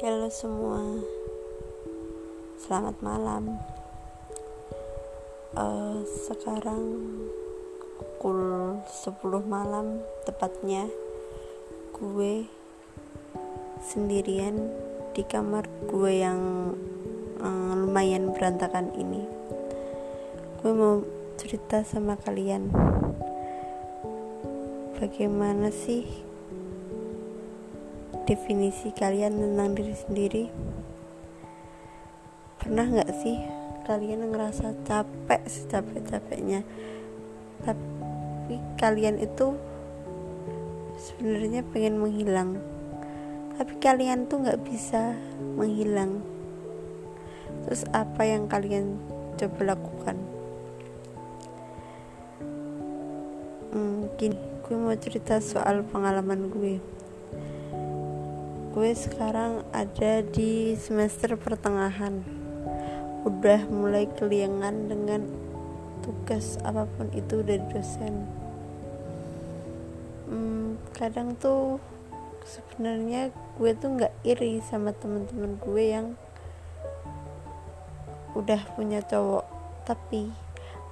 Halo semua, selamat malam. Uh, sekarang pukul 10 malam tepatnya gue sendirian di kamar gue yang uh, lumayan berantakan ini. Gue mau cerita sama kalian bagaimana sih definisi kalian tentang diri sendiri? Pernah nggak sih kalian ngerasa capek secapek-capeknya? Tapi kalian itu sebenarnya pengen menghilang. Tapi kalian tuh nggak bisa menghilang. Terus apa yang kalian coba lakukan? Hmm, gini gue mau cerita soal pengalaman gue gue sekarang ada di semester pertengahan. Udah mulai keliangan dengan tugas apa pun itu dari dosen. Hmm, kadang tuh sebenarnya gue tuh nggak iri sama teman-teman gue yang udah punya cowok. Tapi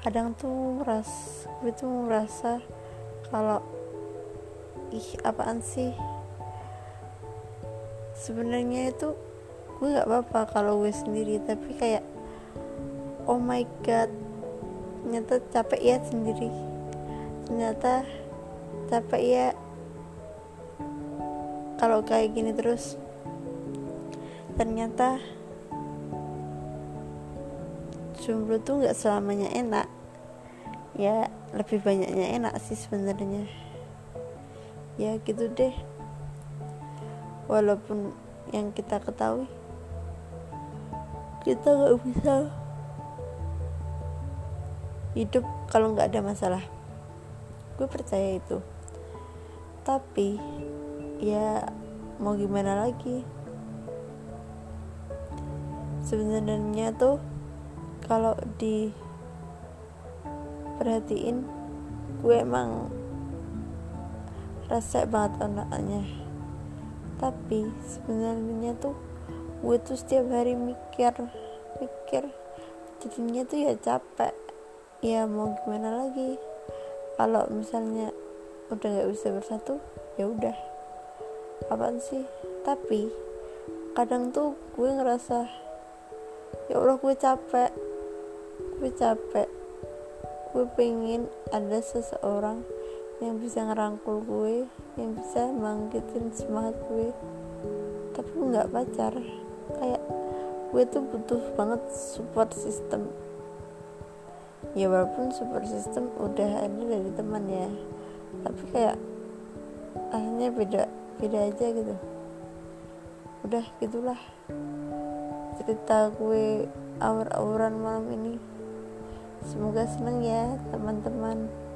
kadang tuh ras gue tuh merasa kalau ih apaan sih sebenarnya itu gue nggak apa-apa kalau gue sendiri tapi kayak oh my god ternyata capek ya sendiri. Ternyata capek ya kalau kayak gini terus. Ternyata jomblo tuh nggak selamanya enak. Ya lebih banyaknya enak sih sebenarnya. Ya gitu deh walaupun yang kita ketahui kita nggak bisa hidup kalau nggak ada masalah. Gue percaya itu. Tapi ya mau gimana lagi? Sebenarnya tuh kalau di perhatiin gue emang rasa banget anaknya tapi sebenarnya tuh gue tuh setiap hari mikir mikir jadinya tuh ya capek. Ya mau gimana lagi? Kalau misalnya udah nggak bisa bersatu ya udah. Apaan sih? Tapi kadang tuh gue ngerasa ya Allah gue capek. Gue capek. Gue pengen ada seseorang yang bisa ngerangkul gue yang bisa bangkitin semangat gue. Tapi nggak pacar. Kayak gue tuh butuh banget support system. Ya walaupun support system udah ada dari teman ya. Tapi kayak akhirnya beda beda aja gitu. Udah gitulah cerita gue aur-auran malam ini. Semoga seneng ya teman-teman